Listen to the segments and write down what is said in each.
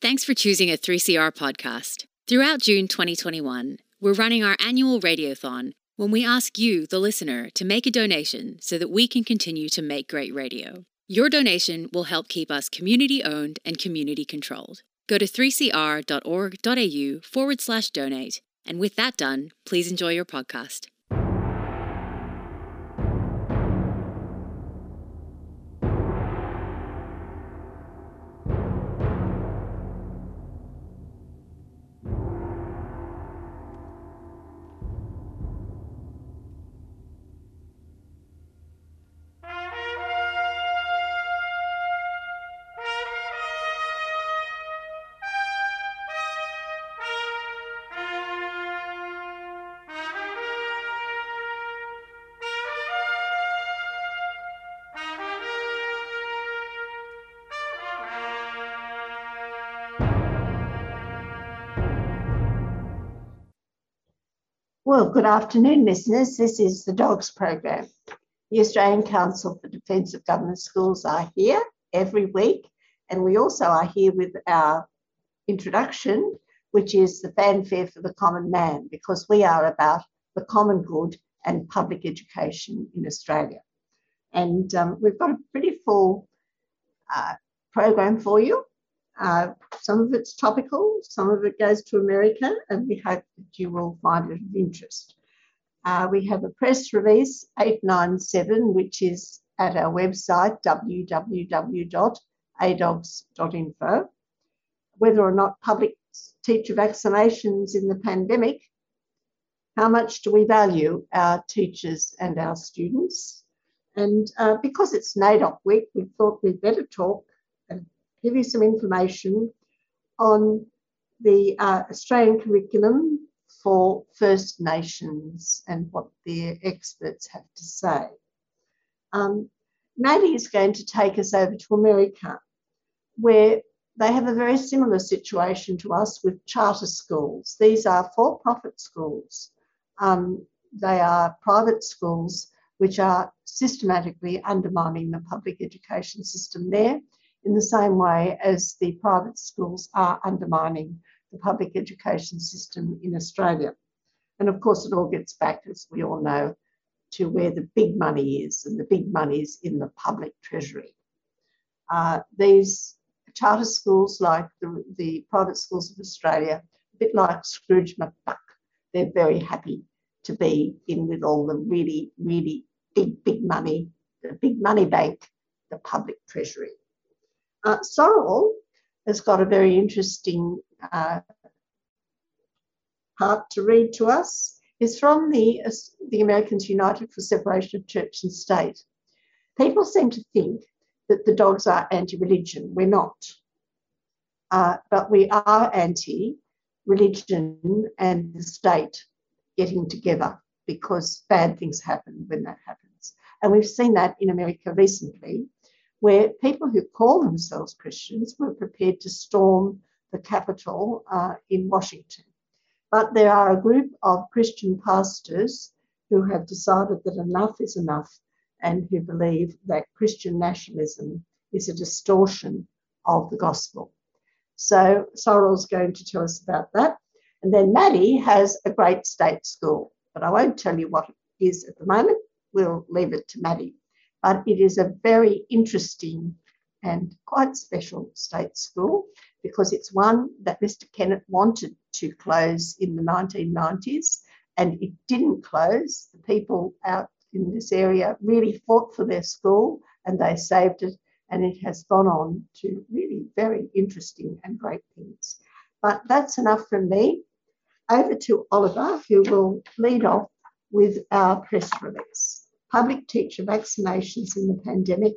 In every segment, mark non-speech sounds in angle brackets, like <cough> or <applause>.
Thanks for choosing a 3CR podcast. Throughout June 2021, we're running our annual radiothon when we ask you, the listener, to make a donation so that we can continue to make great radio. Your donation will help keep us community owned and community controlled. Go to 3cr.org.au forward slash donate. And with that done, please enjoy your podcast. Good afternoon, listeners. This is the DOGS program. The Australian Council for Defence of Government Schools are here every week, and we also are here with our introduction, which is the fanfare for the common man, because we are about the common good and public education in Australia. And um, we've got a pretty full uh, program for you. Uh, some of it's topical, some of it goes to America, and we hope that you will find it of interest. Uh, we have a press release 897, which is at our website www.adogs.info. Whether or not public teacher vaccinations in the pandemic, how much do we value our teachers and our students? And uh, because it's NAIDOC week, we thought we'd better talk give you some information on the uh, Australian curriculum for First Nations and what their experts have to say. Um, Maddie is going to take us over to America, where they have a very similar situation to us with charter schools. These are for profit schools. Um, they are private schools which are systematically undermining the public education system there in the same way as the private schools are undermining the public education system in Australia. And of course, it all gets back, as we all know, to where the big money is, and the big money is in the public treasury. Uh, these charter schools, like the, the private schools of Australia, a bit like Scrooge McDuck, they're very happy to be in with all the really, really big, big money, the big money bank, the public treasury. Uh, Sorrel has got a very interesting uh, part to read to us. It's from the, uh, the Americans United for Separation of Church and State. People seem to think that the dogs are anti religion. We're not. Uh, but we are anti religion and the state getting together because bad things happen when that happens. And we've seen that in America recently where people who call themselves Christians were prepared to storm the Capitol uh, in Washington. But there are a group of Christian pastors who have decided that enough is enough and who believe that Christian nationalism is a distortion of the gospel. So Sorrel's going to tell us about that. And then Maddie has a great state school, but I won't tell you what it is at the moment. We'll leave it to Maddie but it is a very interesting and quite special state school because it's one that Mr. Kennett wanted to close in the 1990s and it didn't close. The people out in this area really fought for their school and they saved it and it has gone on to really very interesting and great things. But that's enough from me. Over to Oliver, who will lead off with our press release public teacher vaccinations in the pandemic,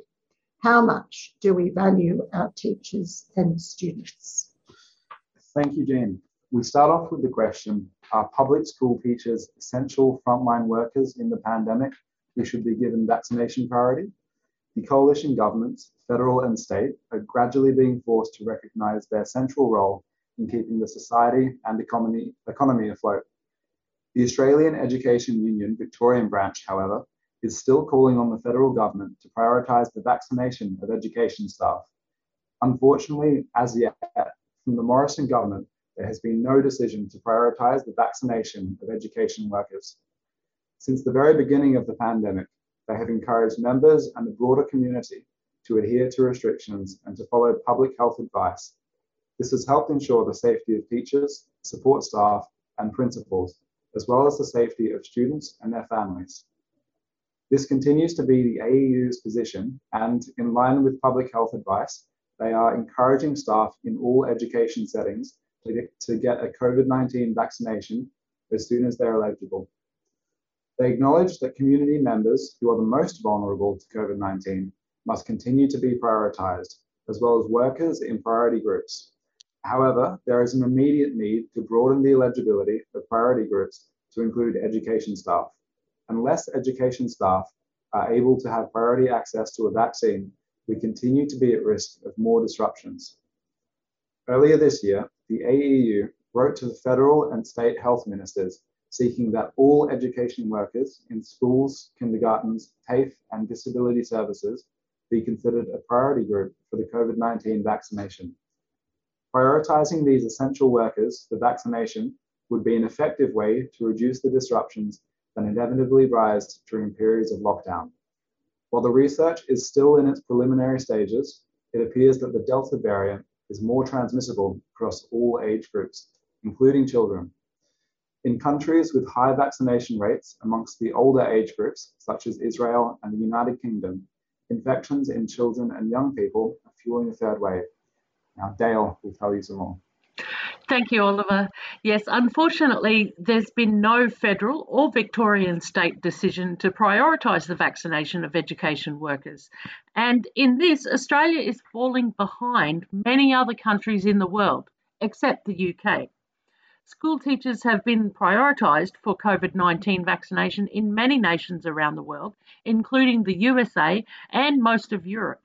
how much do we value our teachers and students? Thank you, Jean. We start off with the question Are public school teachers essential frontline workers in the pandemic who should be given vaccination priority? The coalition governments, federal and state, are gradually being forced to recognise their central role in keeping the society and economy, economy afloat. The Australian Education Union Victorian branch, however, is still calling on the federal government to prioritise the vaccination of education staff. Unfortunately, as yet, from the Morrison government, there has been no decision to prioritise the vaccination of education workers. Since the very beginning of the pandemic, they have encouraged members and the broader community to adhere to restrictions and to follow public health advice. This has helped ensure the safety of teachers, support staff, and principals, as well as the safety of students and their families. This continues to be the AEU's position, and in line with public health advice, they are encouraging staff in all education settings to get, to get a COVID 19 vaccination as soon as they're eligible. They acknowledge that community members who are the most vulnerable to COVID 19 must continue to be prioritised, as well as workers in priority groups. However, there is an immediate need to broaden the eligibility of priority groups to include education staff unless education staff are able to have priority access to a vaccine, we continue to be at risk of more disruptions. Earlier this year, the AEU wrote to the federal and state health ministers seeking that all education workers in schools, kindergartens, TAFE, and disability services be considered a priority group for the COVID 19 vaccination. Prioritizing these essential workers for vaccination would be an effective way to reduce the disruptions that inevitably rise during periods of lockdown. While the research is still in its preliminary stages, it appears that the Delta variant is more transmissible across all age groups, including children. In countries with high vaccination rates amongst the older age groups, such as Israel and the United Kingdom, infections in children and young people are fueling a third wave. Now, Dale will tell you some more. Thank you, Oliver. Yes, unfortunately, there's been no federal or Victorian state decision to prioritise the vaccination of education workers. And in this, Australia is falling behind many other countries in the world, except the UK. School teachers have been prioritised for COVID 19 vaccination in many nations around the world, including the USA and most of Europe.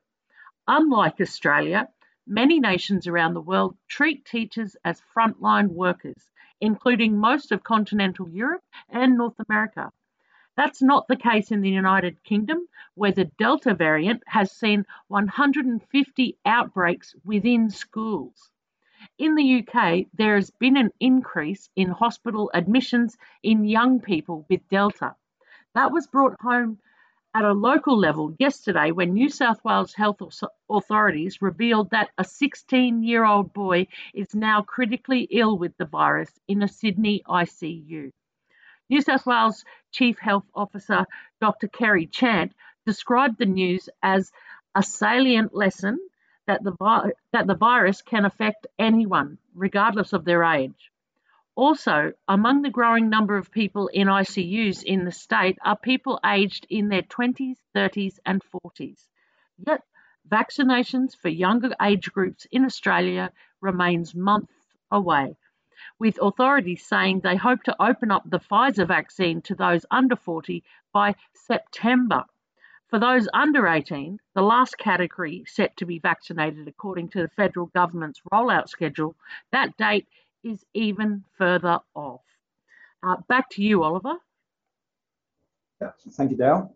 Unlike Australia, Many nations around the world treat teachers as frontline workers, including most of continental Europe and North America. That's not the case in the United Kingdom, where the Delta variant has seen 150 outbreaks within schools. In the UK, there has been an increase in hospital admissions in young people with Delta. That was brought home at a local level yesterday when New South Wales health authorities revealed that a 16 year old boy is now critically ill with the virus in a Sydney ICU. New South Wales Chief Health Officer Dr. Kerry Chant described the news as a salient lesson that the, that the virus can affect anyone, regardless of their age. Also, among the growing number of people in ICUs in the state are people aged in their 20s, 30s, and 40s. Yet, vaccinations for younger age groups in Australia remains months away, with authorities saying they hope to open up the Pfizer vaccine to those under 40 by September. For those under 18, the last category set to be vaccinated according to the federal government's rollout schedule, that date is even further off. Uh, back to you, Oliver. Yeah, thank you, Dale.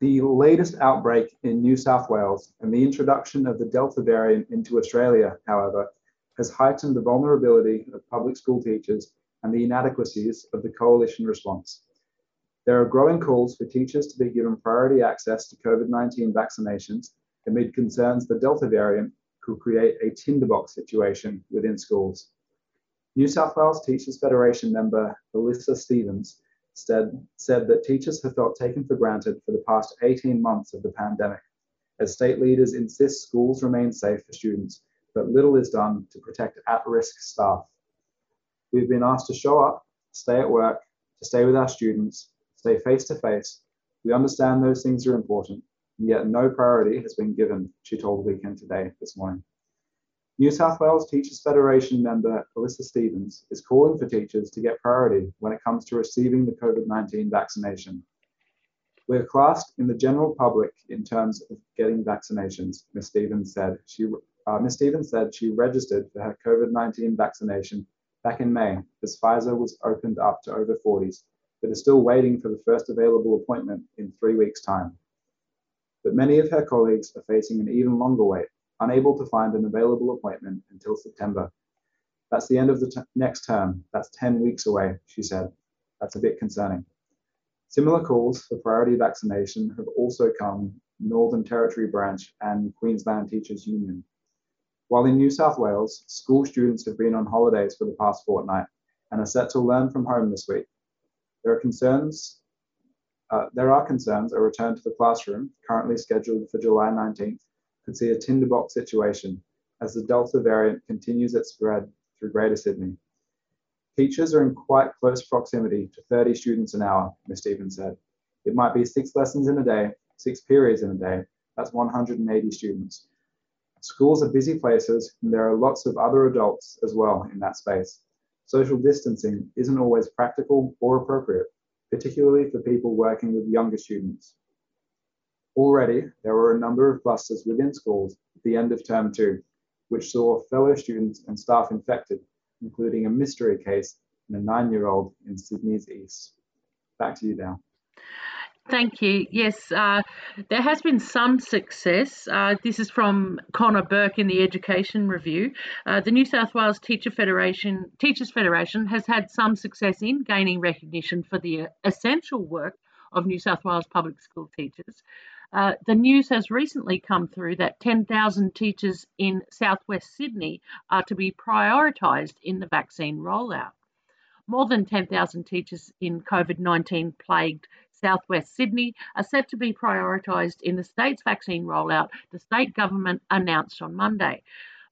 The latest outbreak in New South Wales and the introduction of the Delta variant into Australia, however, has heightened the vulnerability of public school teachers and the inadequacies of the coalition response. There are growing calls for teachers to be given priority access to COVID 19 vaccinations amid concerns the Delta variant could create a tinderbox situation within schools. New South Wales Teachers Federation member Alyssa Stevens said, said that teachers have felt taken for granted for the past 18 months of the pandemic, as state leaders insist schools remain safe for students, but little is done to protect at risk staff. We've been asked to show up, stay at work, to stay with our students, stay face to face. We understand those things are important, and yet no priority has been given, she told Weekend Today this morning. New South Wales Teachers Federation member Alyssa Stevens is calling for teachers to get priority when it comes to receiving the COVID 19 vaccination. We are classed in the general public in terms of getting vaccinations, Ms. Stevens said. She, uh, Ms. Stevens said she registered for her COVID 19 vaccination back in May as Pfizer was opened up to over 40s, but is still waiting for the first available appointment in three weeks' time. But many of her colleagues are facing an even longer wait unable to find an available appointment until September. That's the end of the next term. That's 10 weeks away, she said. That's a bit concerning. Similar calls for priority vaccination have also come Northern Territory Branch and Queensland Teachers Union. While in New South Wales, school students have been on holidays for the past fortnight and are set to learn from home this week. There are concerns. Uh, there are concerns a return to the classroom, currently scheduled for July 19th, could see a tinderbox situation as the Delta variant continues its spread through Greater Sydney. Teachers are in quite close proximity to 30 students an hour, Ms. Stevens said. It might be six lessons in a day, six periods in a day. That's 180 students. Schools are busy places, and there are lots of other adults as well in that space. Social distancing isn't always practical or appropriate, particularly for people working with younger students. Already, there were a number of clusters within schools at the end of term two, which saw fellow students and staff infected, including a mystery case in a nine year old in Sydney's East. Back to you, Dale. Thank you. Yes, uh, there has been some success. Uh, this is from Connor Burke in the Education Review. Uh, the New South Wales Teacher Federation, Teachers Federation has had some success in gaining recognition for the essential work of New South Wales public school teachers. Uh, the news has recently come through that 10,000 teachers in southwest Sydney are to be prioritised in the vaccine rollout. More than 10,000 teachers in COVID 19 plagued southwest Sydney are set to be prioritised in the state's vaccine rollout, the state government announced on Monday.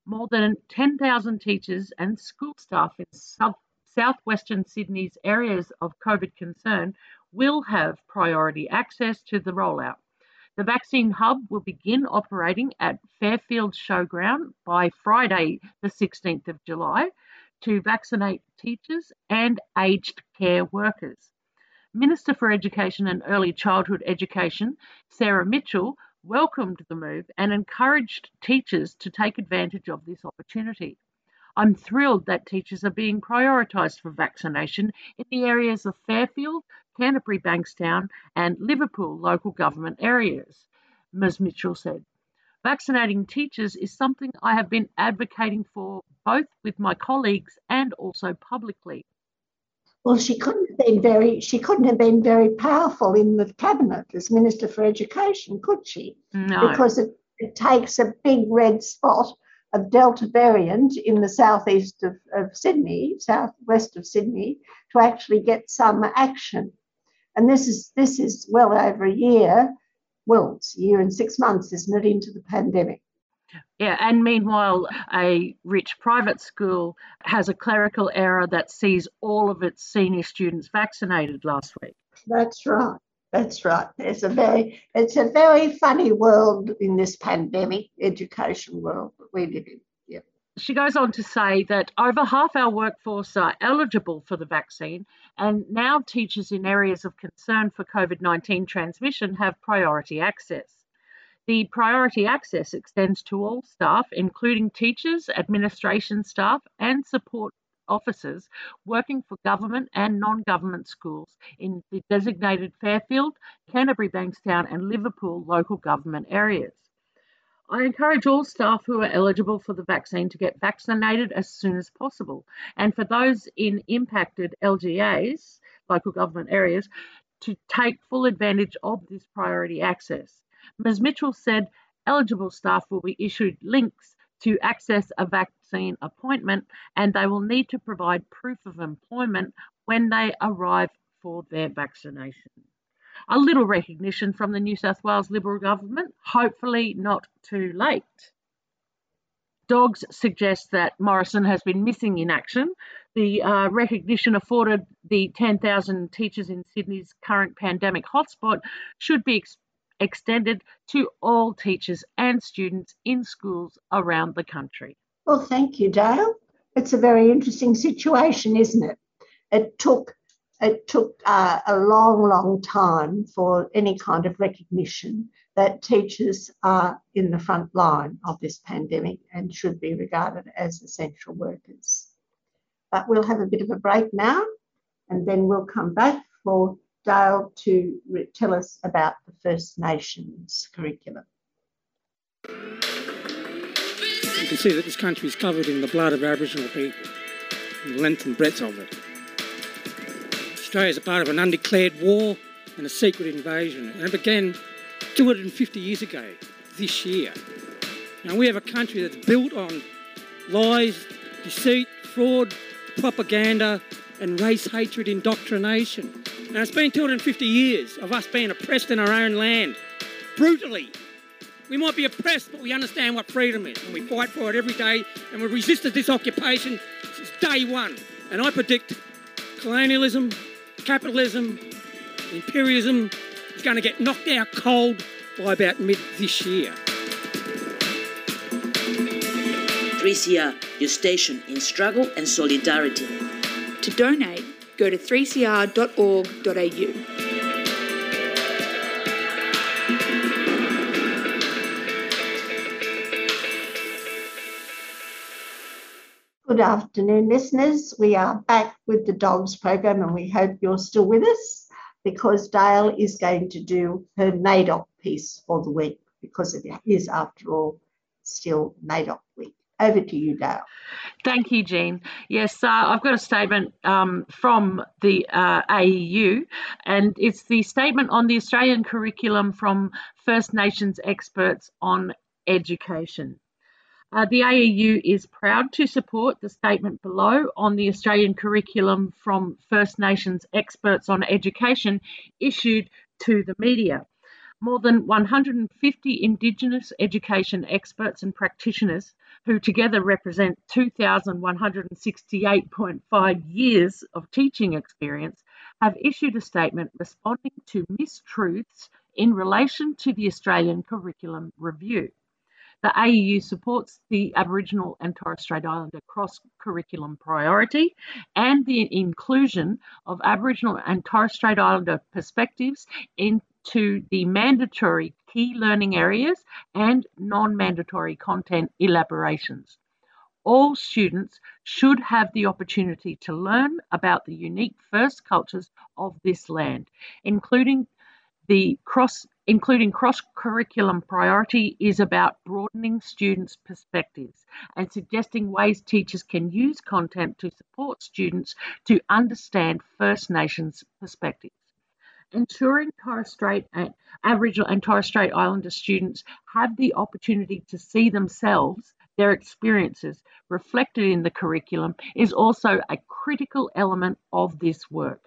More than 10,000 teachers and school staff in south, southwestern Sydney's areas of COVID concern will have priority access to the rollout. The vaccine hub will begin operating at Fairfield Showground by Friday, the 16th of July, to vaccinate teachers and aged care workers. Minister for Education and Early Childhood Education, Sarah Mitchell, welcomed the move and encouraged teachers to take advantage of this opportunity. I'm thrilled that teachers are being prioritised for vaccination in the areas of Fairfield, Canterbury Bankstown, and Liverpool local government areas, Ms. Mitchell said. Vaccinating teachers is something I have been advocating for both with my colleagues and also publicly. Well, she couldn't have been very she couldn't have been very powerful in the cabinet as Minister for Education, could she? No. Because it, it takes a big red spot of Delta variant in the southeast of, of Sydney, southwest of Sydney, to actually get some action. And this is this is well over a year, well, it's a year and six months, isn't it, into the pandemic. Yeah, and meanwhile, a rich private school has a clerical error that sees all of its senior students vaccinated last week. That's right. That's right. It's a very it's a very funny world in this pandemic education world that we live in Yeah. she goes on to say that over half our workforce are eligible for the vaccine, and now teachers in areas of concern for COVID 19 transmission have priority access. The priority access extends to all staff, including teachers, administration staff, and support officers working for government and non government schools in the designated Fairfield, Canterbury Bankstown, and Liverpool local government areas. I encourage all staff who are eligible for the vaccine to get vaccinated as soon as possible. And for those in impacted LGAs, local government areas, to take full advantage of this priority access. Ms. Mitchell said eligible staff will be issued links to access a vaccine appointment and they will need to provide proof of employment when they arrive for their vaccination a little recognition from the New South Wales Liberal government, hopefully not too late. Dogs suggest that Morrison has been missing in action. The uh, recognition afforded the 10,000 teachers in Sydney's current pandemic hotspot should be extended to all teachers and students in schools around the country. Well, thank you, Dale. It's a very interesting situation, isn't it? It took it took uh, a long, long time for any kind of recognition that teachers are in the front line of this pandemic and should be regarded as essential workers. But we'll have a bit of a break now and then we'll come back for Dale to tell us about the First Nations curriculum. You can see that this country is covered in the blood of Aboriginal people the length and breadth of it. Australia is a part of an undeclared war and a secret invasion, and it began 250 years ago this year. Now, we have a country that's built on lies, deceit, fraud, propaganda, and race hatred indoctrination. Now, it's been 250 years of us being oppressed in our own land, brutally. We might be oppressed, but we understand what freedom is, and we fight for it every day, and we've resisted this occupation since day one. And I predict colonialism, capitalism, imperialism is going to get knocked out cold by about mid this year. 3CR, your station in struggle and solidarity. To donate, go to 3cr.org.au. Good afternoon, listeners. We are back with the Dogs program, and we hope you're still with us because Dale is going to do her NAIDOC piece for the week because it is, after all, still NAIDOC week. Over to you, Dale. Thank you, Jean. Yes, uh, I've got a statement um, from the uh, AEU, and it's the statement on the Australian curriculum from First Nations experts on education. Uh, the AEU is proud to support the statement below on the Australian curriculum from First Nations experts on education issued to the media. More than 150 Indigenous education experts and practitioners, who together represent 2,168.5 years of teaching experience, have issued a statement responding to mistruths in relation to the Australian Curriculum Review. The AEU supports the Aboriginal and Torres Strait Islander cross curriculum priority and the inclusion of Aboriginal and Torres Strait Islander perspectives into the mandatory key learning areas and non mandatory content elaborations. All students should have the opportunity to learn about the unique First cultures of this land, including the cross including cross curriculum priority is about broadening students' perspectives and suggesting ways teachers can use content to support students to understand First Nations perspectives. Ensuring Torres Strait Aboriginal and Torres Strait Islander students have the opportunity to see themselves, their experiences reflected in the curriculum is also a critical element of this work.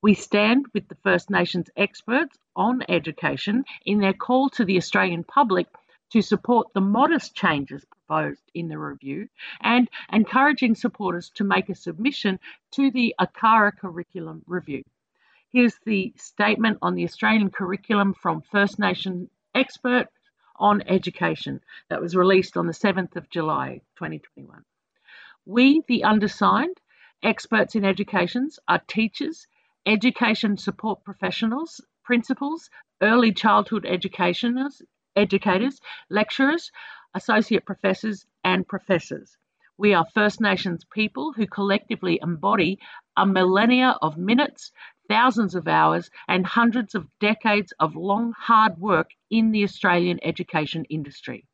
We stand with the First Nations experts on education in their call to the Australian public to support the modest changes proposed in the review and encouraging supporters to make a submission to the ACARA curriculum review. Here's the statement on the Australian curriculum from First Nation expert on education that was released on the 7th of July 2021. We, the undersigned, experts in educations, are teachers, education support professionals, principals, early childhood educationers, educators, lecturers, associate professors, and professors. We are First Nations people who collectively embody a millennia of minutes, thousands of hours, and hundreds of decades of long, hard work in the Australian education industry.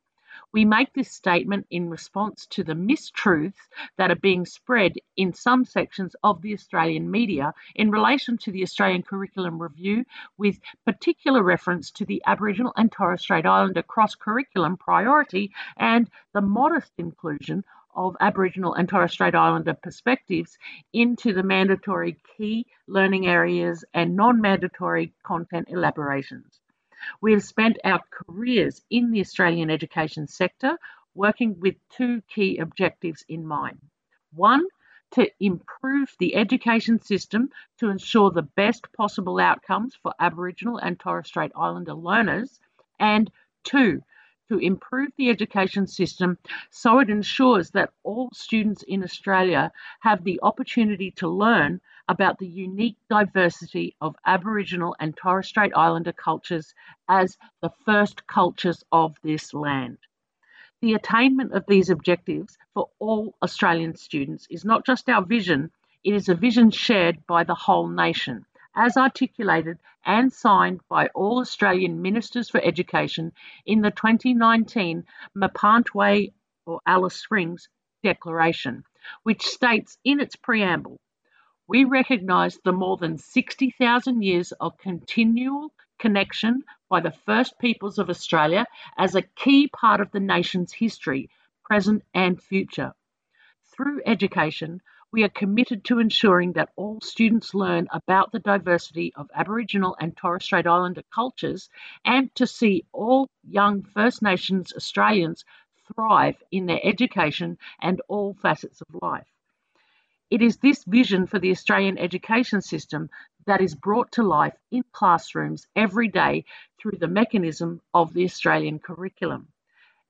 We make this statement in response to the mistruths that are being spread in some sections of the Australian media in relation to the Australian Curriculum Review, with particular reference to the Aboriginal and Torres Strait Islander cross curriculum priority and the modest inclusion of Aboriginal and Torres Strait Islander perspectives into the mandatory key learning areas and non mandatory content elaborations. We have spent our careers in the Australian education sector working with two key objectives in mind. One, to improve the education system to ensure the best possible outcomes for Aboriginal and Torres Strait Islander learners, and two, to improve the education system so it ensures that all students in Australia have the opportunity to learn about the unique diversity of Aboriginal and Torres Strait Islander cultures as the first cultures of this land. The attainment of these objectives for all Australian students is not just our vision, it is a vision shared by the whole nation as articulated and signed by all Australian Ministers for Education in the 2019 Mparntwe or Alice Springs Declaration, which states in its preamble we recognise the more than 60,000 years of continual connection by the first peoples of Australia as a key part of the nation's history, present and future. Through education, we are committed to ensuring that all students learn about the diversity of Aboriginal and Torres Strait Islander cultures and to see all young First Nations Australians thrive in their education and all facets of life. It is this vision for the Australian education system that is brought to life in classrooms every day through the mechanism of the Australian curriculum.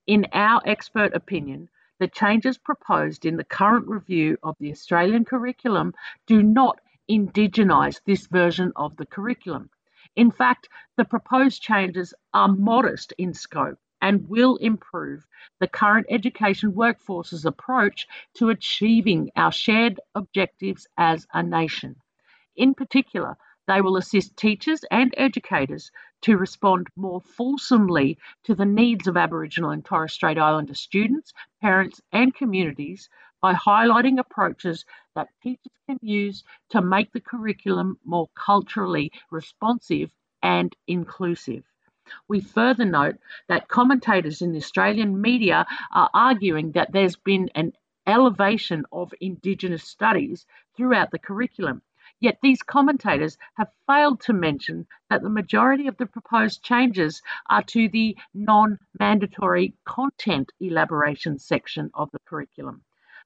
In our expert opinion, the changes proposed in the current review of the Australian curriculum do not indigenise this version of the curriculum. In fact, the proposed changes are modest in scope and will improve the current education workforce's approach to achieving our shared objectives as a nation. In particular, they will assist teachers and educators to respond more fulsomely to the needs of Aboriginal and Torres Strait Islander students, parents, and communities by highlighting approaches that teachers can use to make the curriculum more culturally responsive and inclusive. We further note that commentators in the Australian media are arguing that there's been an elevation of Indigenous studies throughout the curriculum Yet these commentators have failed to mention that the majority of the proposed changes are to the non mandatory content elaboration section of the curriculum.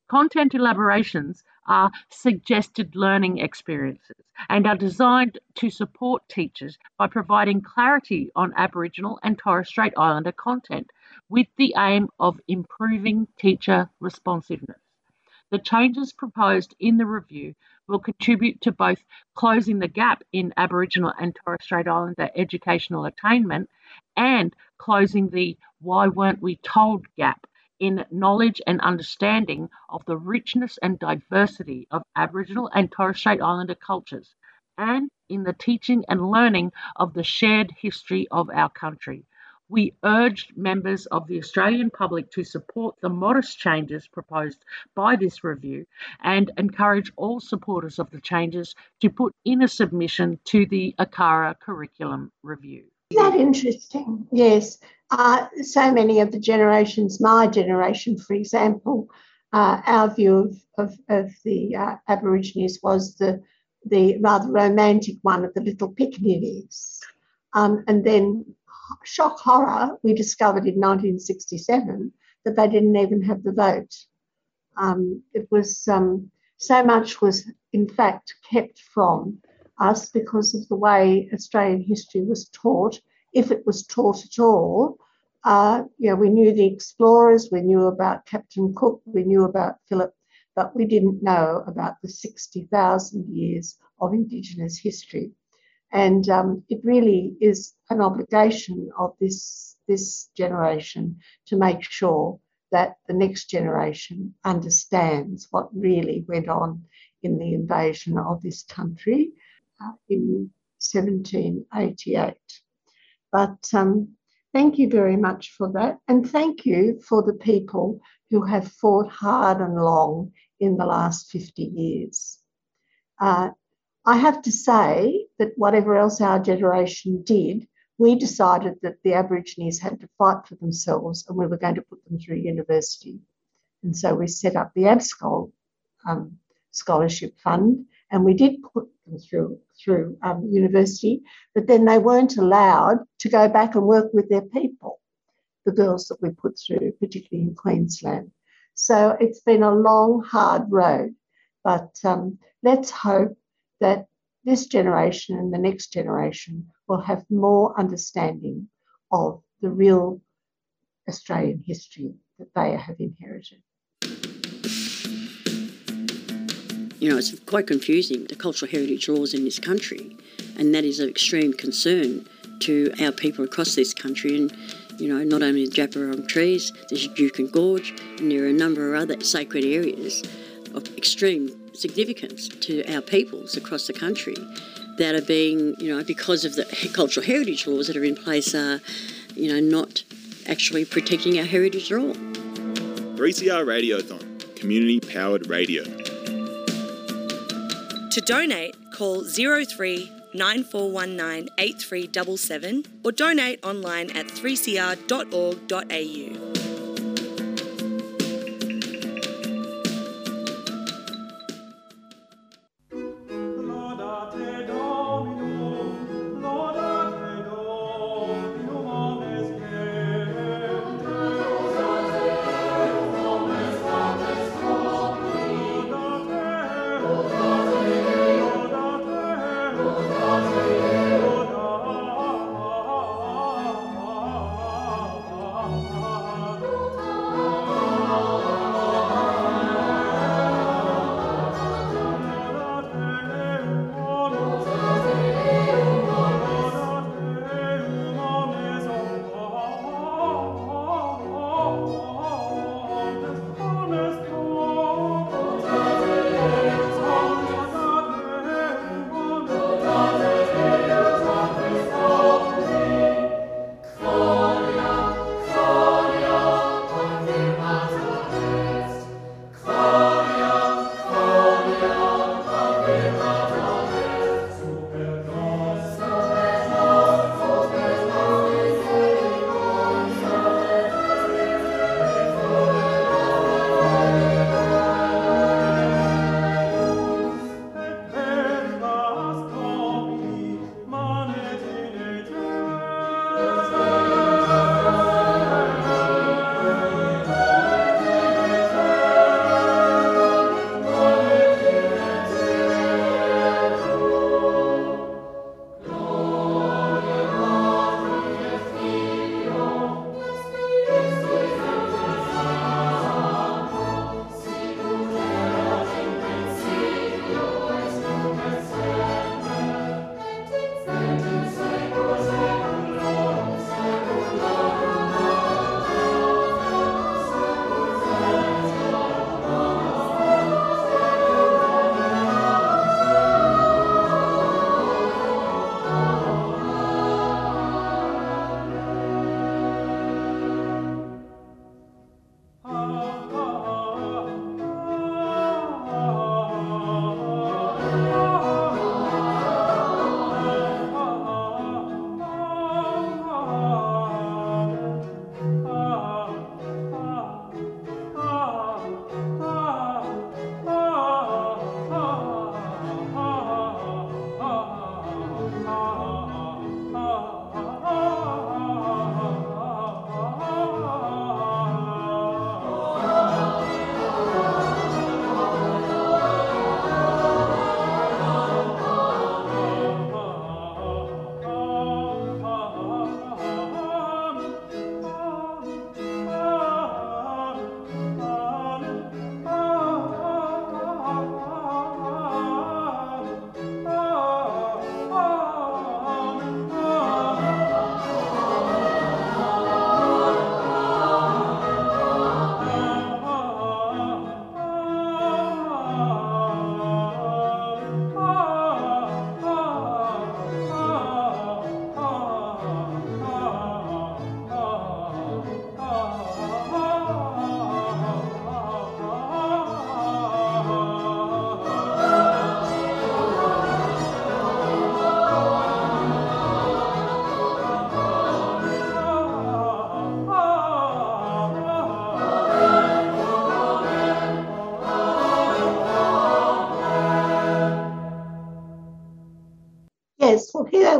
Content elaborations are suggested learning experiences and are designed to support teachers by providing clarity on Aboriginal and Torres Strait Islander content with the aim of improving teacher responsiveness. The changes proposed in the review will contribute to both closing the gap in Aboriginal and Torres Strait Islander educational attainment and closing the why weren't we told gap in knowledge and understanding of the richness and diversity of Aboriginal and Torres Strait Islander cultures, and in the teaching and learning of the shared history of our country. We urged members of the Australian public to support the modest changes proposed by this review and encourage all supporters of the changes to put in a submission to the ACARA curriculum review. Isn't that interesting? Yes. Uh, so many of the generations, my generation, for example, uh, our view of, of, of the uh, Aborigines was the, the rather romantic one of the little pickaninnies. Um, and then shock horror, we discovered in 1967 that they didn't even have the vote. Um, it was um, so much was in fact kept from us because of the way Australian history was taught, if it was taught at all. Uh, we knew the explorers, we knew about Captain Cook, we knew about Phillip, but we didn't know about the 60,000 years of Indigenous history. And um, it really is an obligation of this, this generation to make sure that the next generation understands what really went on in the invasion of this country uh, in 1788. But um, thank you very much for that. And thank you for the people who have fought hard and long in the last 50 years. Uh, I have to say that whatever else our generation did, we decided that the Aborigines had to fight for themselves and we were going to put them through university. And so we set up the ABSCHOL um, Scholarship Fund and we did put them through, through um, university, but then they weren't allowed to go back and work with their people, the girls that we put through, particularly in Queensland. So it's been a long, hard road, but um, let's hope that this generation and the next generation will have more understanding of the real Australian history that they have inherited. You know, it's quite confusing, the cultural heritage laws in this country, and that is of extreme concern to our people across this country. And, you know, not only the Djab trees, there's Juukan Gorge, and there are a number of other sacred areas of extreme significance to our peoples across the country that are being, you know, because of the cultural heritage laws that are in place, are, you know, not actually protecting our heritage at all. 3CR Radiothon community powered radio. To donate, call 03 9419 8377 or donate online at 3cr.org.au.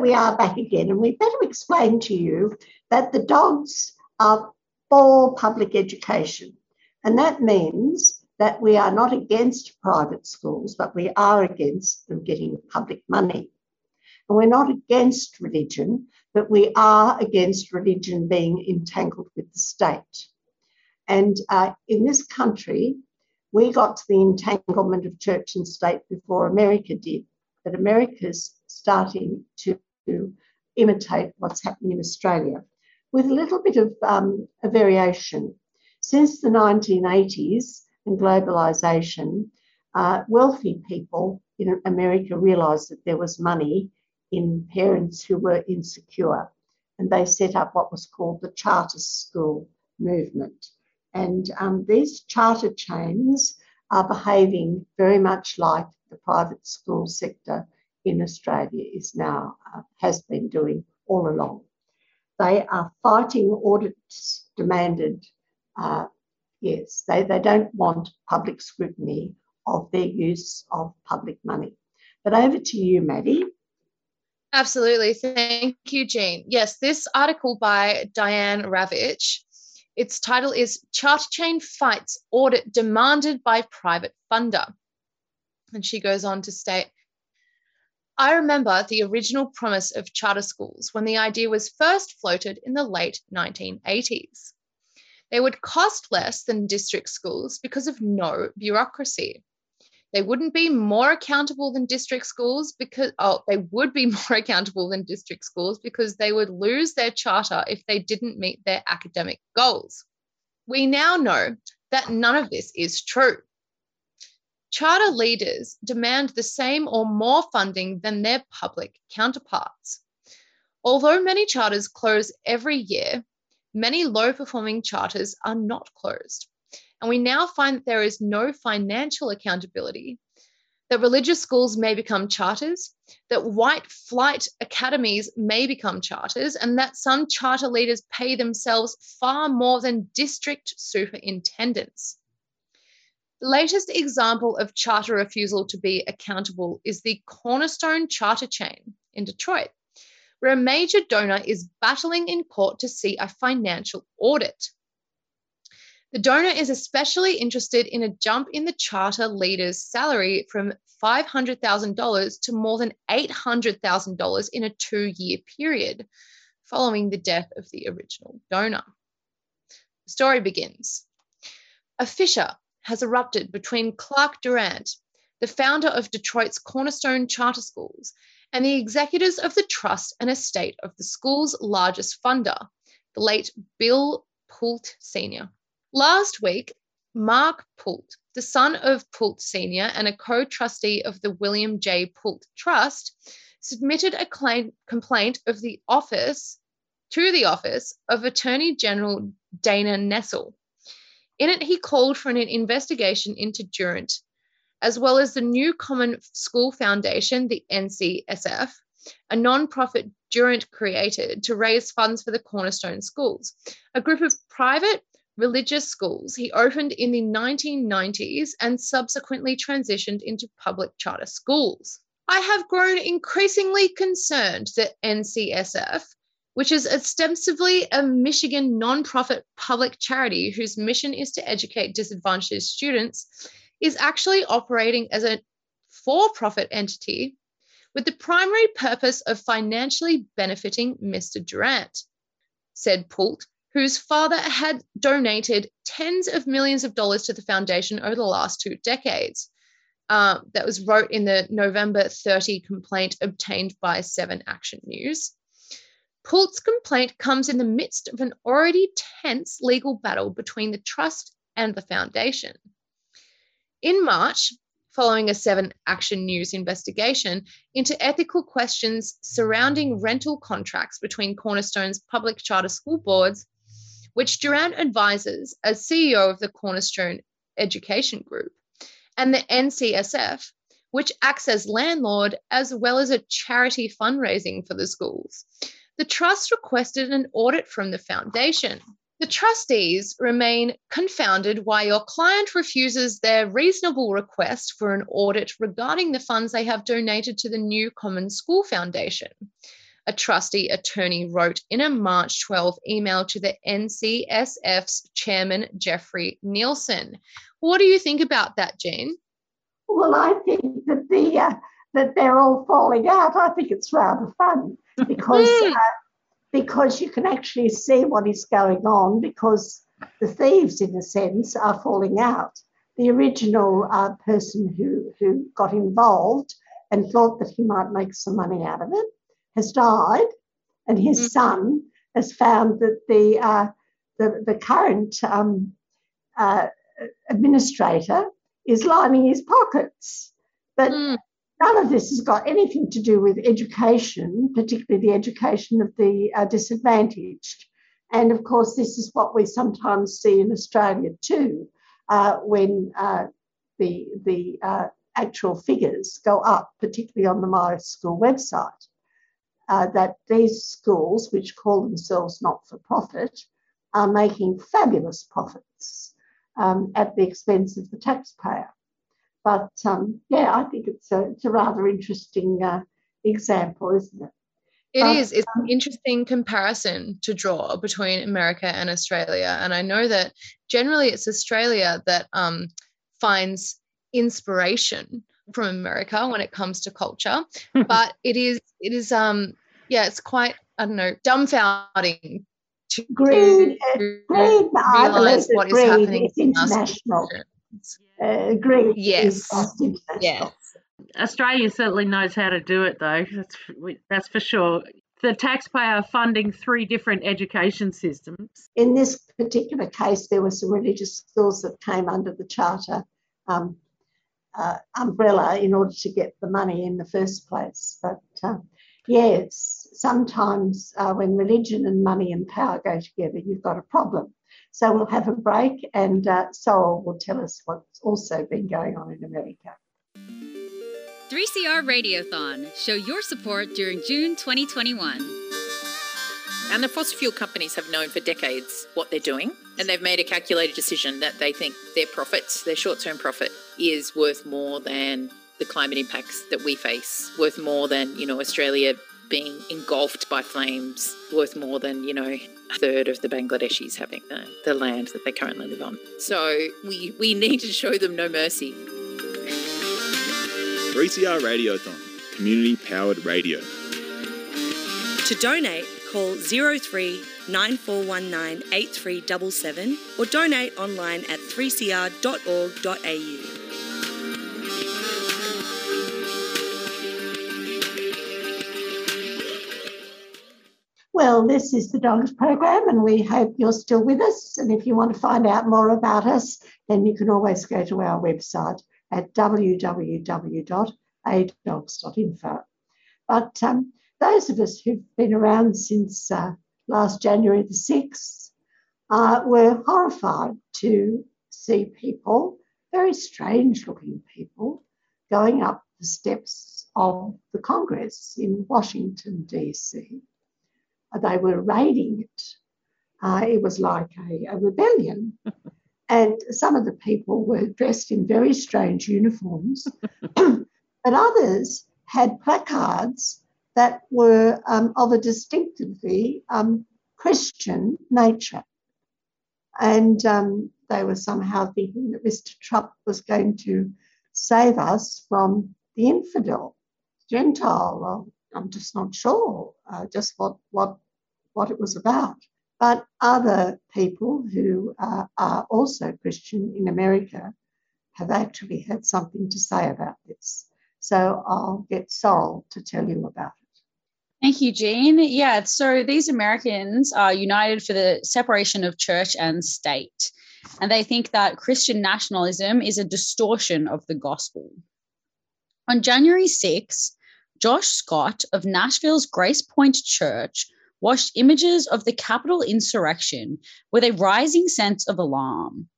we are back again, and we better explain to you that the dogs are for public education. And that means that we are not against private schools, but we are against them getting public money. And we're not against religion, but we are against religion being entangled with the state. And uh, in this country, we got to the entanglement of church and state before America did, but America's starting to imitate what's happening in Australia with a little bit of um, a variation. Since the 1980s and globalization, uh, wealthy people in America realized that there was money in parents who were insecure, and they set up what was called the charter school movement. And um, these charter chains are behaving very much like the private school sector in Australia is now, uh, has been doing all along. They are fighting audits demanded. Uh, yes, they, they don't want public scrutiny of their use of public money. But over to you, Maddie. Absolutely. Thank you, Jean. Yes, this article by Diane Ravitch, its title is Charter Chain Fights Audit Demanded by Private Funder. And she goes on to state I remember the original promise of charter schools when the idea was first floated in the late 1980s. They would cost less than district schools because of no bureaucracy. They wouldn't be more accountable than district schools because, oh, they would be <laughs> more accountable than district schools because they would lose their charter if they didn't meet their academic goals. We now know that none of this is true. Charter leaders demand the same or more funding than their public counterparts. Although many charters close every year, many low performing charters are not closed. And we now find that there is no financial accountability, that religious schools may become charters, that white flight academies may become charters, and that some charter leaders pay themselves far more than district superintendents. The latest example of charter refusal to be accountable is the Cornerstone Charter Chain in Detroit, where a major donor is battling in court to see a financial audit. The donor is especially interested in a jump in the charter leader's salary from $500,000 to more than $800,000 in a two year period following the death of the original donor. The story begins. A fissure has erupted between Clark Durant, the founder of Detroit's Cornerstone Charter Schools, and the executors of the trust and estate of the school's largest funder, the late Bill Pulte Sr. Last week, Mark Pulte, the son of Pulte Sr. and a co trustee of the William J. Pulte Trust, submitted a claim, complaint of the office to the office of Attorney General Dana Nessel. In it, he called for an investigation into Durant, as well as the new Common School Foundation, the NCSF, a non-profit Durant created to raise funds for the Cornerstone Schools, a group of private religious schools he opened in the 1990s and subsequently transitioned into public charter schools. I have grown increasingly concerned that NCSF, which is ostensibly a Michigan nonprofit public charity whose mission is to educate disadvantaged students, is actually operating as a for profit entity with the primary purpose of financially benefiting Mr. Durant, said Pulte, whose father had donated tens of millions of dollars to the foundation over the last two decades. Uh, that was wrote in the November 30 complaint obtained by Seven Action News. Pulte's complaint comes in the midst of an already tense legal battle between the trust and the foundation. In March, following a Seven Action News investigation into ethical questions surrounding rental contracts between Cornerstone's public charter school boards which Durant advises as CEO of the Cornerstone Education Group, and the NCSF, which acts as landlord as well as a charity fundraising for the schools. The trust requested an audit from the foundation. The trustees remain confounded why your client refuses their reasonable request for an audit regarding the funds they have donated to the new Common School Foundation a trustee attorney wrote in a March 12 email to the NCSF's chairman, Jeffrey Nielsen. What do you think about that, Jane? Well, I think that the uh, that they're all falling out. I think it's rather fun because uh, because you can actually see what is going on because the thieves, in a sense, are falling out. The original uh, person who who got involved and thought that he might make some money out of it has died, and his mm. son has found that the uh, the, the, current um, uh, administrator is lining his pockets. But mm. None of this has got anything to do with education, particularly the education of the uh, disadvantaged. And of course, this is what we sometimes see in Australia too, uh, when uh, the, the uh, actual figures go up, particularly on the My School website, uh, that these schools, which call themselves not for profit, are making fabulous profits um, at the expense of the taxpayer. But um, yeah, I think it's a, it's a rather interesting uh, example, isn't it? It but, is. It's um, an interesting comparison to draw between America and Australia. And I know that generally it's Australia that um, finds inspiration from America when it comes to culture. <laughs> but it is, it is, um, yeah, it's quite, I don't know, dumbfounding to, greed, to greed, realize what is happening It's international. Uh, greed yes. Yes. Australia certainly knows how to do it, though. That's that's for sure. The taxpayer funding three different education systems. In this particular case, there were some religious schools that came under the charter um, uh, umbrella in order to get the money in the first place. But uh, yes, sometimes uh, when religion and money and power go together, you've got a problem. So we'll have a break, and uh, Sol will tell us what's also been going on in America. 3CR Radiothon. Show your support during June 2021. And the fossil fuel companies have known for decades what they're doing, and they've made a calculated decision that they think their profits, their short term profit, is worth more than the climate impacts that we face, worth more than, you know, Australia being engulfed by flames, worth more than, you know, a third of the Bangladeshis having the, the land that they currently live on. So we, we need to show them no mercy. 3CR Radiothon, community powered radio. To donate, call 03 9419 8377 or donate online at 3cr.org.au. Well, this is the Dogs program, and we hope you're still with us. And if you want to find out more about us, then you can always go to our website at www.adogs.info. But um, those of us who've been around since uh, last January the 6th uh, were horrified to see people, very strange looking people, going up the steps of the Congress in Washington, D.C. They were raiding it. Uh, it was like a, a rebellion. <laughs> And some of the people were dressed in very strange uniforms, <laughs> <clears throat> but others had placards that were um, of a distinctively um, Christian nature. And um, they were somehow thinking that Mr. Trump was going to save us from the infidel, Gentile. I'm just not sure uh, just what, what, what it was about. But other people who uh, are also Christian in America have actually had something to say about this. So I'll get Sol to tell you about it. Thank you, Jean. Yeah, so these Americans are united for the separation of church and state, and they think that Christian nationalism is a distortion of the gospel. On January 6, Josh Scott of Nashville's GracePointe Church washed images of the Capitol insurrection with a rising sense of alarm.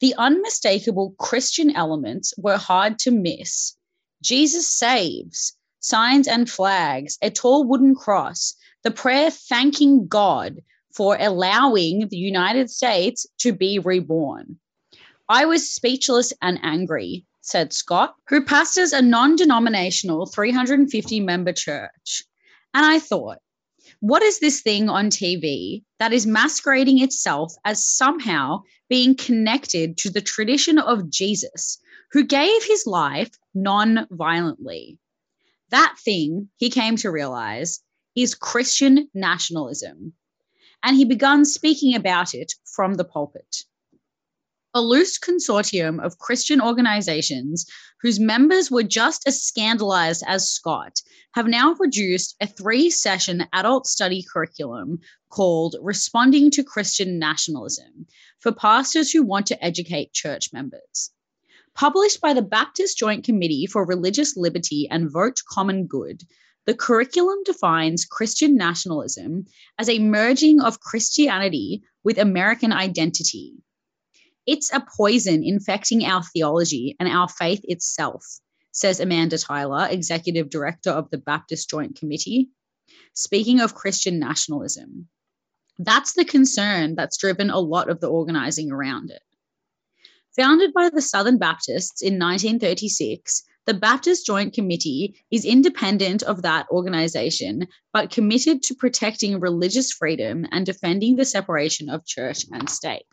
The unmistakable Christian elements were hard to miss. Jesus saves, signs and flags, a tall wooden cross, the prayer thanking God for allowing the United States to be reborn. I was speechless and angry, said Scott, who pastors a non denominational 350 member church. And I thought, what is this thing on TV that is masquerading itself as somehow being connected to the tradition of Jesus, who gave his life non violently? That thing, he came to realize, is Christian nationalism. And he began speaking about it from the pulpit a loose consortium of Christian organizations whose members were just as scandalized as Scott have now produced a three session adult study curriculum called Responding to Christian Nationalism for pastors who want to educate church members. Published by the Baptist Joint Committee for Religious Liberty and Vote Common Good, The curriculum defines Christian nationalism as a merging of Christianity with American identity. It's a poison infecting our theology and our faith itself, says Amanda Tyler, Executive Director of the Baptist Joint Committee. Speaking of Christian nationalism, that's the concern that's driven a lot of the organizing around it. Founded by the Southern Baptists in 1936, the Baptist Joint Committee is independent of that organization, but committed to protecting religious freedom and defending the separation of church and state.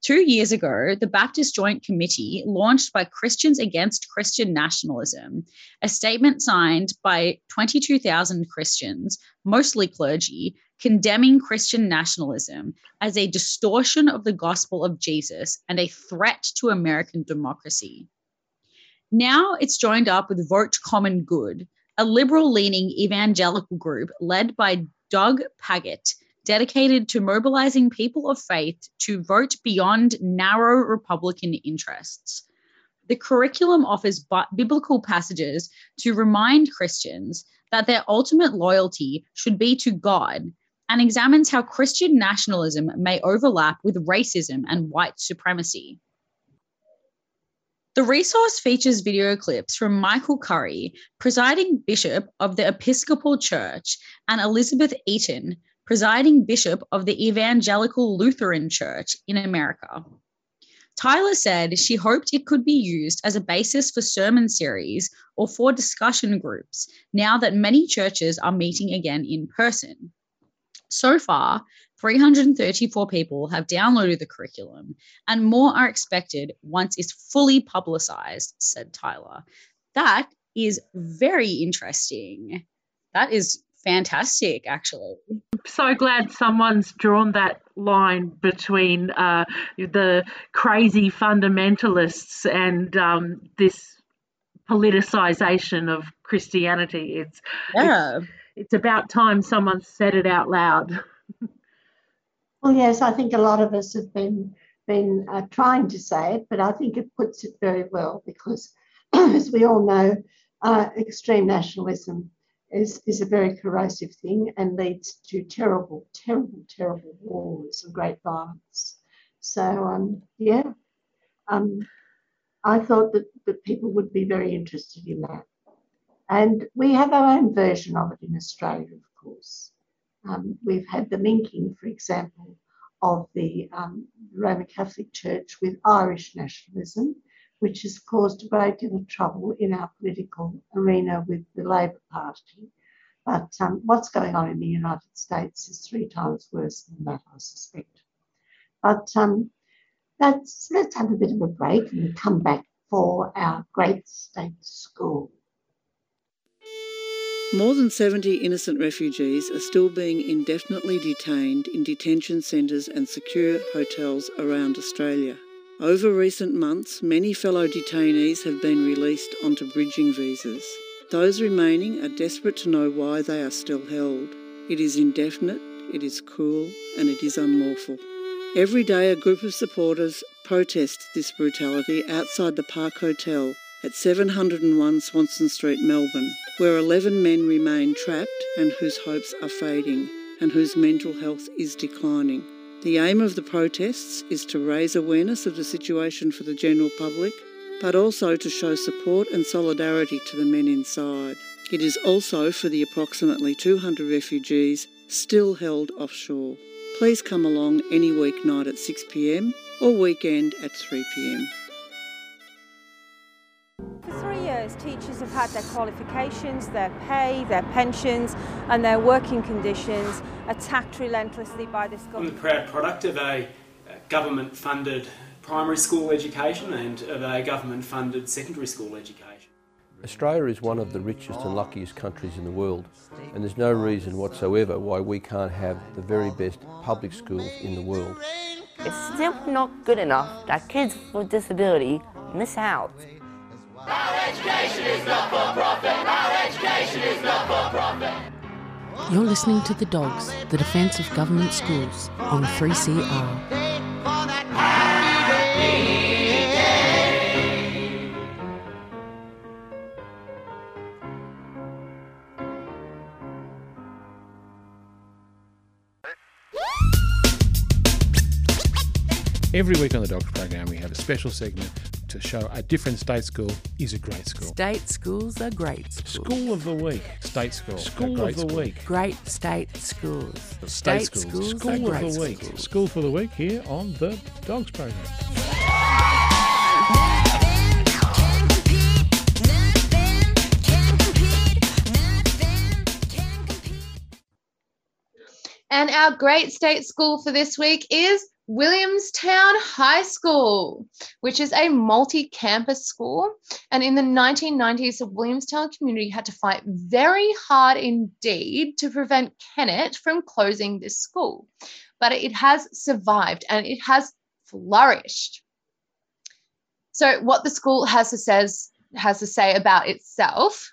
Two years ago, the Baptist Joint Committee, launched by Christians Against Christian Nationalism, a statement signed by 22,000 Christians, mostly clergy, condemning Christian nationalism as a distortion of the gospel of Jesus and a threat to American democracy. Now it's joined up with Vote Common Good, a liberal leaning evangelical group led by Doug Pagitt, dedicated to mobilizing people of faith to vote beyond narrow Republican interests. The curriculum offers biblical passages to remind Christians that their ultimate loyalty should be to God and examines how Christian nationalism may overlap with racism and white supremacy. The resource features video clips from Michael Curry, presiding bishop of the Episcopal Church, and Elizabeth Eaton, presiding bishop of the Evangelical Lutheran Church in America. Tyler said she hoped it could be used as a basis for sermon series or for discussion groups now that many churches are meeting again in person. So far, 334 people have downloaded the curriculum, and more are expected once it's fully publicized, said Tyler. That is very interesting. That is fantastic, actually. So glad someone's drawn that line between uh, the crazy fundamentalists and um, this politicization of Christianity. It's yeah. It's, it's about time someone said it out loud. Well, yes, I think a lot of us have been been uh, trying to say it, but I think it puts it very well because, <clears throat> as we all know, uh, extreme nationalism is, is a very corrosive thing and leads to terrible, terrible, terrible wars and great violence. So, um, yeah, um, I thought that, that people would be very interested in that. And we have our own version of it in Australia, of course. Um, we've had the linking, for example, of the um, Roman Catholic Church with Irish nationalism, which has caused a great deal of trouble in our political arena with the Labor Party. But um, what's going on in the United States is three times worse than that, I suspect. But um, let's, let's have a bit of a break and come back for our great state school. More than 70 innocent refugees are still being indefinitely detained in detention centres and secure hotels around Australia. Over recent months, many fellow detainees have been released onto bridging visas. Those remaining are desperate to know why they are still held. It is indefinite, it is cruel, and it is unlawful. Every day, a group of supporters protest this brutality outside the Park Hotel at 701 Swanston Street, Melbourne, where 11 men remain trapped and whose hopes are fading and whose mental health is declining. The aim of the protests is to raise awareness of the situation for the general public, but also to show support and solidarity to the men inside. It is also for the approximately 200 refugees still held offshore. Please come along any weeknight at 6pm or weekend at 3pm. For teachers have had their qualifications, their pay, their pensions, and their working conditions attacked relentlessly by this government. I'm the proud product of a uh, government funded primary school education and of a government funded secondary school education. Australia is one of the richest and luckiest countries in the world, and there's no reason whatsoever why we can't have the very best public schools in the world. It's still not good enough that kids with disability miss out. You're listening to The Dogs, the defence of government schools on 3CR. Every week on the Dogs Program, we have a special segment to show a different state school is a great school. State schools are great schools. School of the week, state school. School a of the school. week. Great state schools. State, State schools. schools School of the week. schools. School for the week here on the Dogs program. And our great state school for this week is Williamstown High School, which is a multi campus school. And in the 1990s, the Williamstown community had to fight very hard indeed to prevent Kennett from closing this school. But it has survived and it has flourished. So, what the school has to says has to say about itself.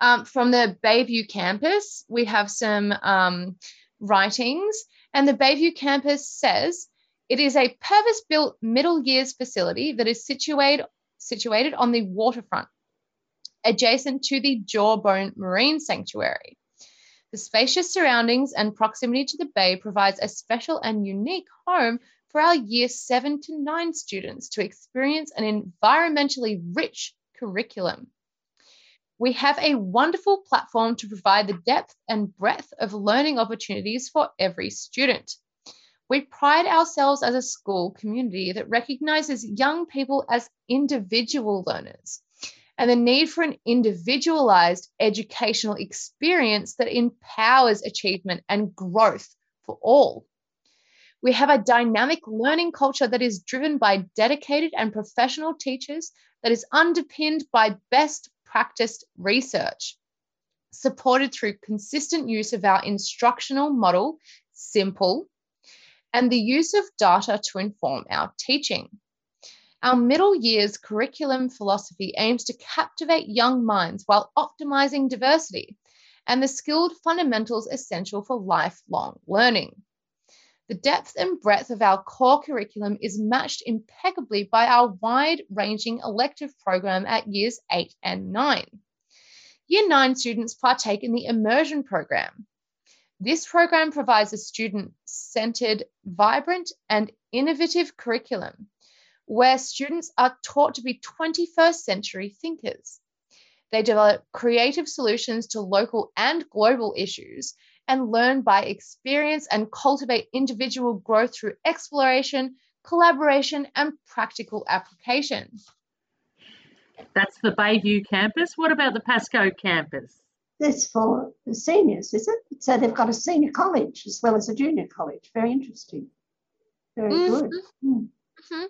Um, from the Bayview campus, we have some um, writings, and the Bayview campus says it is a purpose built middle years facility that is situated, situated on the waterfront, adjacent to the Jawbone Marine Sanctuary. The spacious surroundings and proximity to the bay provides a special and unique home for our year 7 to 9 students to experience an environmentally rich curriculum. We have a wonderful platform to provide the depth and breadth of learning opportunities for every student. We pride ourselves as a school community that recognizes young people as individual learners and the need for an individualized educational experience that empowers achievement and growth for all. We have a dynamic learning culture that is driven by dedicated and professional teachers that is underpinned by best practiced research, supported through consistent use of our instructional model, SIMPLE, and the use of data to inform our teaching. Our middle years curriculum philosophy aims to captivate young minds while optimizing diversity and the skilled fundamentals essential for lifelong learning. The depth and breadth of our core curriculum is matched impeccably by our wide ranging elective program at years 8 and 9. Year 9 students partake in the immersion program. This program provides a student centered, vibrant, and innovative curriculum where students are taught to be 21st century thinkers. They develop creative solutions to local and global issues and learn by experience and cultivate individual growth through exploration, collaboration, and practical application. That's the Bayview campus. What about the Pasco campus? That's for the seniors, is it? So they've got a senior college as well as a junior college. Very interesting. Very good. Mm. Mhm.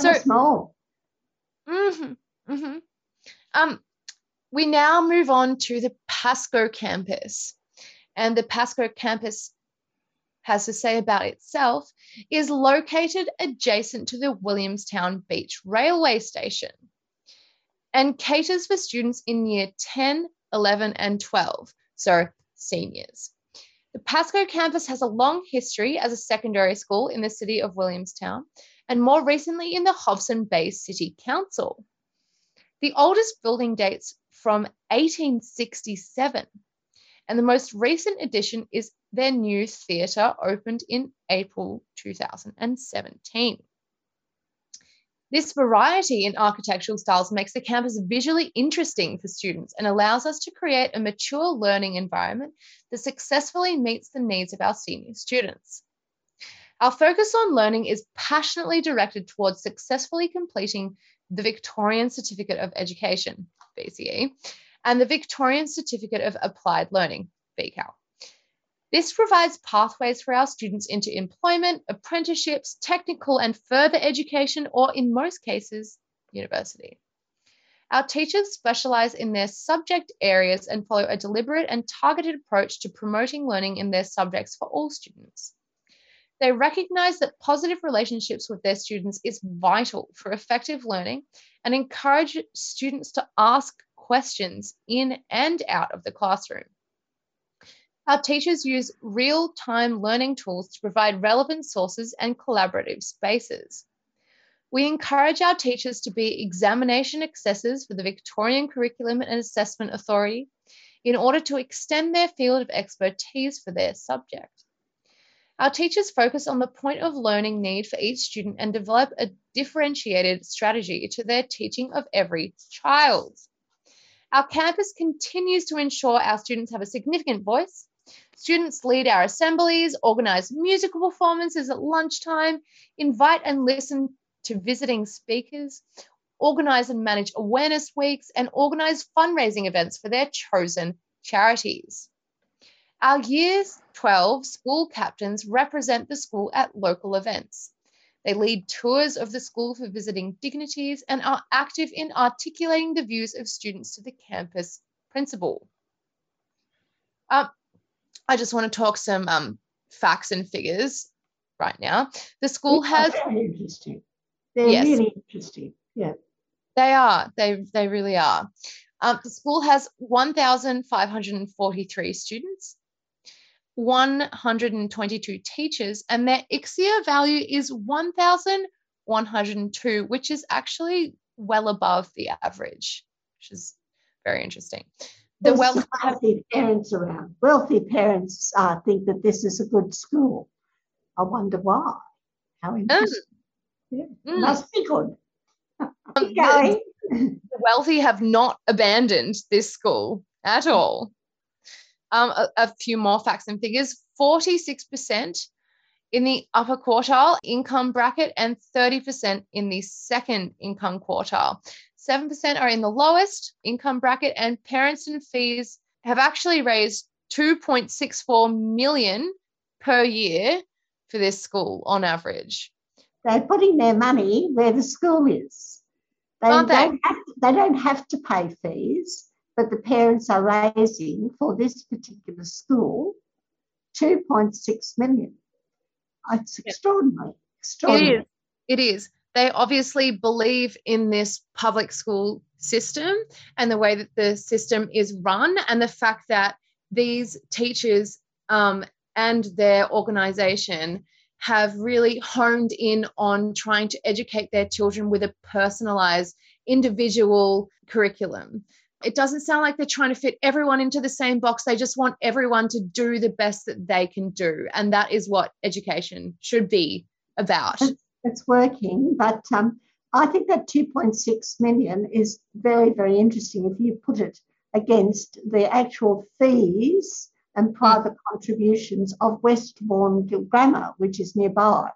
So So- small. hmm hmm Um, we now move on to the Pasco campus. And the Pasco campus has to say about itself is located adjacent to the Williamstown Beach Railway Station and caters for students in year 10, 11, and 12, so seniors. The Pasco campus has a long history as a secondary school in the city of Williamstown and more recently in the Hobson Bay City Council. The oldest building dates from 1867, and the most recent addition is their new theatre opened in April 2017. This variety in architectural styles makes the campus visually interesting for students and allows us to create a mature learning environment that successfully meets the needs of our senior students. Our focus on learning is passionately directed towards successfully completing the Victorian Certificate of Education, VCE, and the Victorian Certificate of Applied Learning, VCAL. This provides pathways for our students into employment, apprenticeships, technical and further education, or in most cases, university. Our teachers specialize in their subject areas and follow a deliberate and targeted approach to promoting learning in their subjects for all students. They recognize that positive relationships with their students is vital for effective learning and encourage students to ask questions in and out of the classroom. Our teachers use real time learning tools to provide relevant sources and collaborative spaces. We encourage our teachers to be examination assessors for the Victorian Curriculum and Assessment Authority in order to extend their field of expertise for their subject. Our teachers focus on the point of learning need for each student and develop a differentiated strategy to their teaching of every child. Our campus continues to ensure our students have a significant voice. Students lead our assemblies, organise musical performances at lunchtime, invite and listen to visiting speakers, organise and manage awareness weeks, and organise fundraising events for their chosen charities. Our Years 12 school captains represent the school at local events. They lead tours of the school for visiting dignitaries and are active in articulating the views of students to the campus principal. Um, I just want to talk some um, facts and figures right now. The school has very interesting. They're Yes. really interesting. Yeah. They are. They they really are. Um, the school has 1,543 students, 122 teachers, and their ICSEA value is 1,102, which is actually well above the average, which is very interesting. The There's wealthy parents around. Wealthy parents uh, think that this is a good school. I wonder why. How interesting. Yeah, Mm. Must be good. Um, <laughs> going. the the wealthy have not abandoned this school at all. Um, a, a few more facts and figures 46% in the upper quartile income bracket and 30% in the second income quartile. 7% are in the lowest income bracket, and parents and fees have actually raised 2.64 million per year for this school on average. They're putting their money where the school is. They, Aren't they? Don't have to, they don't have to pay fees, but the parents are raising for this particular school 2.6 million. It's extraordinary. It Extraordinary. is. It is. They obviously believe in this public school system and the way that the system is run, and the fact that these teachers um, and their organization have really honed in on trying to educate their children with a personalized, individual curriculum. It doesn't sound like they're trying to fit everyone into the same box. They just want everyone to do the best that they can do. And that is what education should be about. It's working, but um, I think that 2.6 million is very, very interesting if you put it against the actual fees and private contributions of Westbourne Grammar, which is nearby.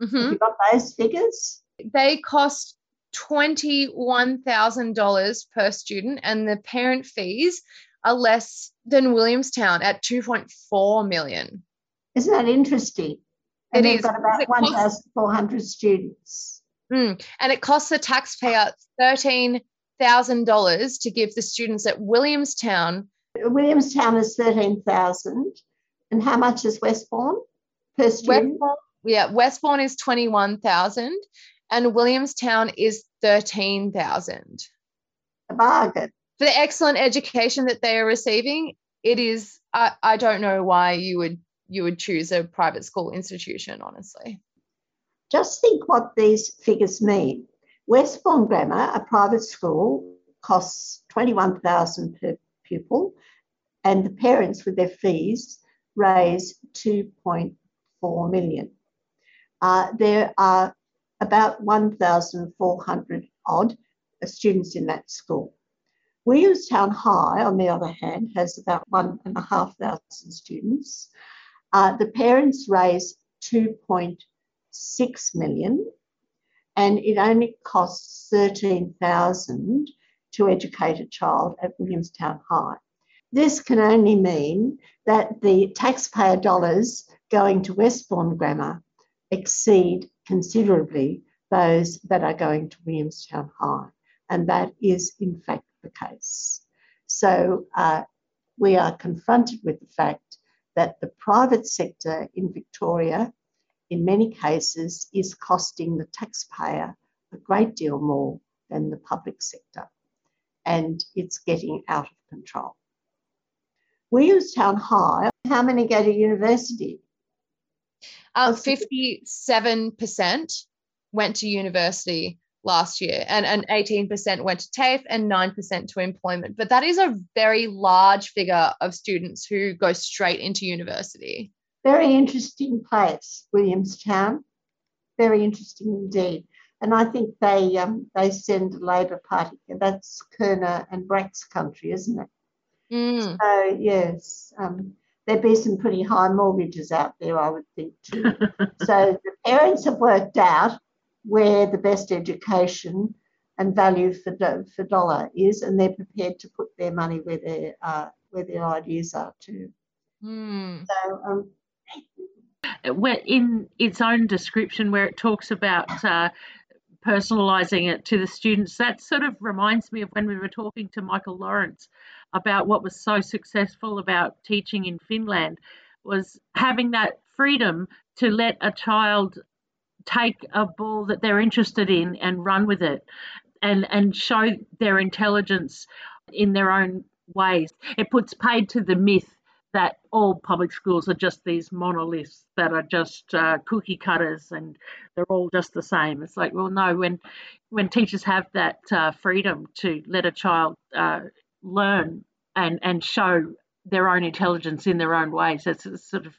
Have you got those figures? They cost $21,000 per student, and the parent fees are less than Williamstown at 2.4 million. Isn't that interesting? It And they've is. got about It costs- 1,400 students. Mm. And it costs the taxpayer $13,000 to give the students at Williamstown. Williamstown is 13,000. And how much is Westbourne per student? Westbourne, yeah, Westbourne is 21,000 and Williamstown is 13,000. A bargain. For the excellent education that they are receiving, it is I, I don't know why you would you would choose a private school institution, honestly. Just think what these figures mean. Westbourne Grammar, a private school, costs 21,000 per pupil, and the parents with their fees raise 2.4 million. Uh, there are about 1,400 odd students in that school. Williamstown High, on the other hand, has about 1,500 students. Uh, the parents raise 2.6 million, and it only costs 13,000 to educate a child at Williamstown High. This can only mean that the taxpayer dollars going to Westbourne Grammar exceed considerably those that are going to Williamstown High, and that is in fact the case. So uh, we are confronted with the fact that the private sector in Victoria, in many cases, is costing the taxpayer a great deal more than the public sector, and it's getting out of control. Williamstown High, how many go to university? Um, 57% went to university last year, and, and 18% went to TAFE and 9% to employment. But that is a very large figure of students who go straight into university. very interesting place, Williamstown. Very interesting indeed. And I think they um, they send a Labor Party. That's Kirner and Bracks' country, isn't it? Mm. So yes, um, there'd be some pretty high mortgages out there, I would think too. <laughs> so the parents have worked out where the best education and value for for dollar is, and they're prepared to put their money where their uh, where their ideas are too. Mm. So um, where in its own description where it talks about uh, personalising it to the students, that sort of reminds me of when we were talking to Michael Lawrence about what was so successful about teaching in Finland was having that freedom to let a child take a ball that they're interested in and run with it and and show their intelligence in their own ways. It puts paid to the myth that all public schools are just these monoliths that are just uh, cookie cutters and they're all just the same. It's like, well, no. When when teachers have that uh, freedom to let a child uh, learn and and show their own intelligence in their own ways, it's, it's sort of,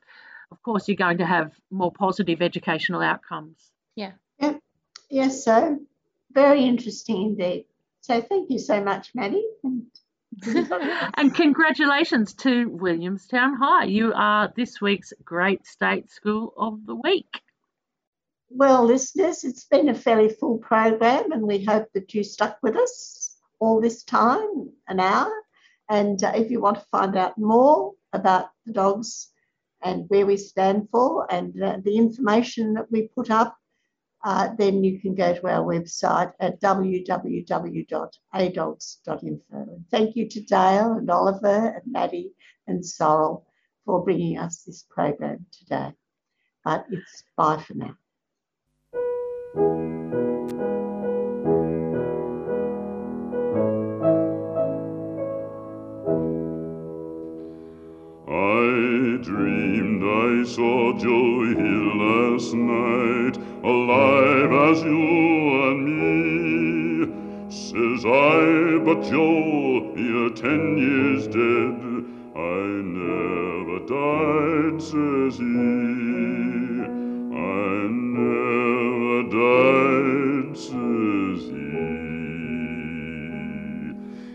of course, you're going to have more positive educational outcomes. Yeah. yeah, yes, so very interesting indeed. So thank you so much, Maddie. And <laughs> and congratulations to Williamstown High. You are this week's Great State School of the Week. Well, listeners, it's been a fairly full program, and we hope that you stuck with us all this time, an hour. And uh, if you want to find out more about the dogs and where we stand for and uh, the information that we put up, uh, then you can go to our website at www.adogs.info. Thank you to Dale and Oliver and Maddie and Sorrel for bringing us this program today. But it's bye for now. I dreamed I saw Joe Hill last night, alive as you and me. Says I, but Joe, you're ten years dead. I never died, says he. I never died, says he.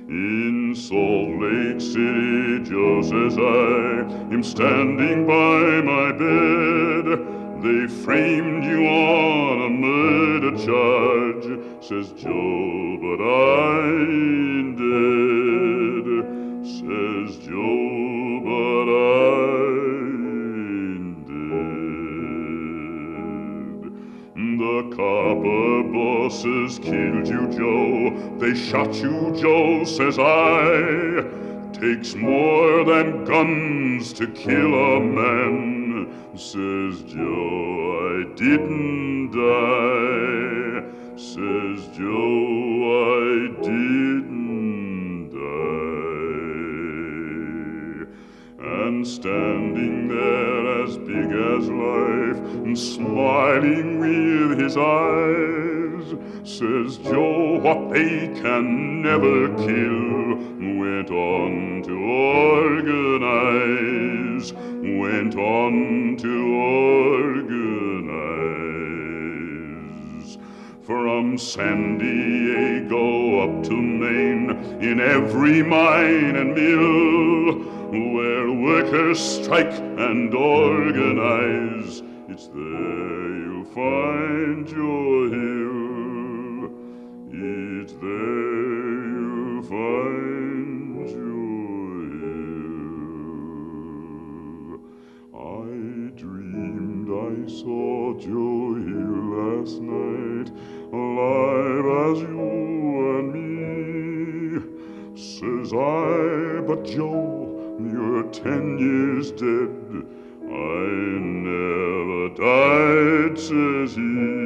In Salt Lake City, Joe says I am standing by my bed. They framed you on a murder charge, says Joe, but I ain't dead. Says Joe, but I ain't dead. The copper bosses killed you, Joe. They shot you, Joe, says I. Takes more than guns to kill a man, says Joe. I didn't die, says Joe. I didn't die. And standing there as big as life, and smiling with his eyes, says Joe, what they can never kill, went on to organize, went on to organize. From San Diego up to Maine, in every mine and mill, where workers strike and organize, it's there you'll find your hill. It's there saw Joe here last night, alive as you and me. Says I, but Joe, you're ten years dead. I never died, says he.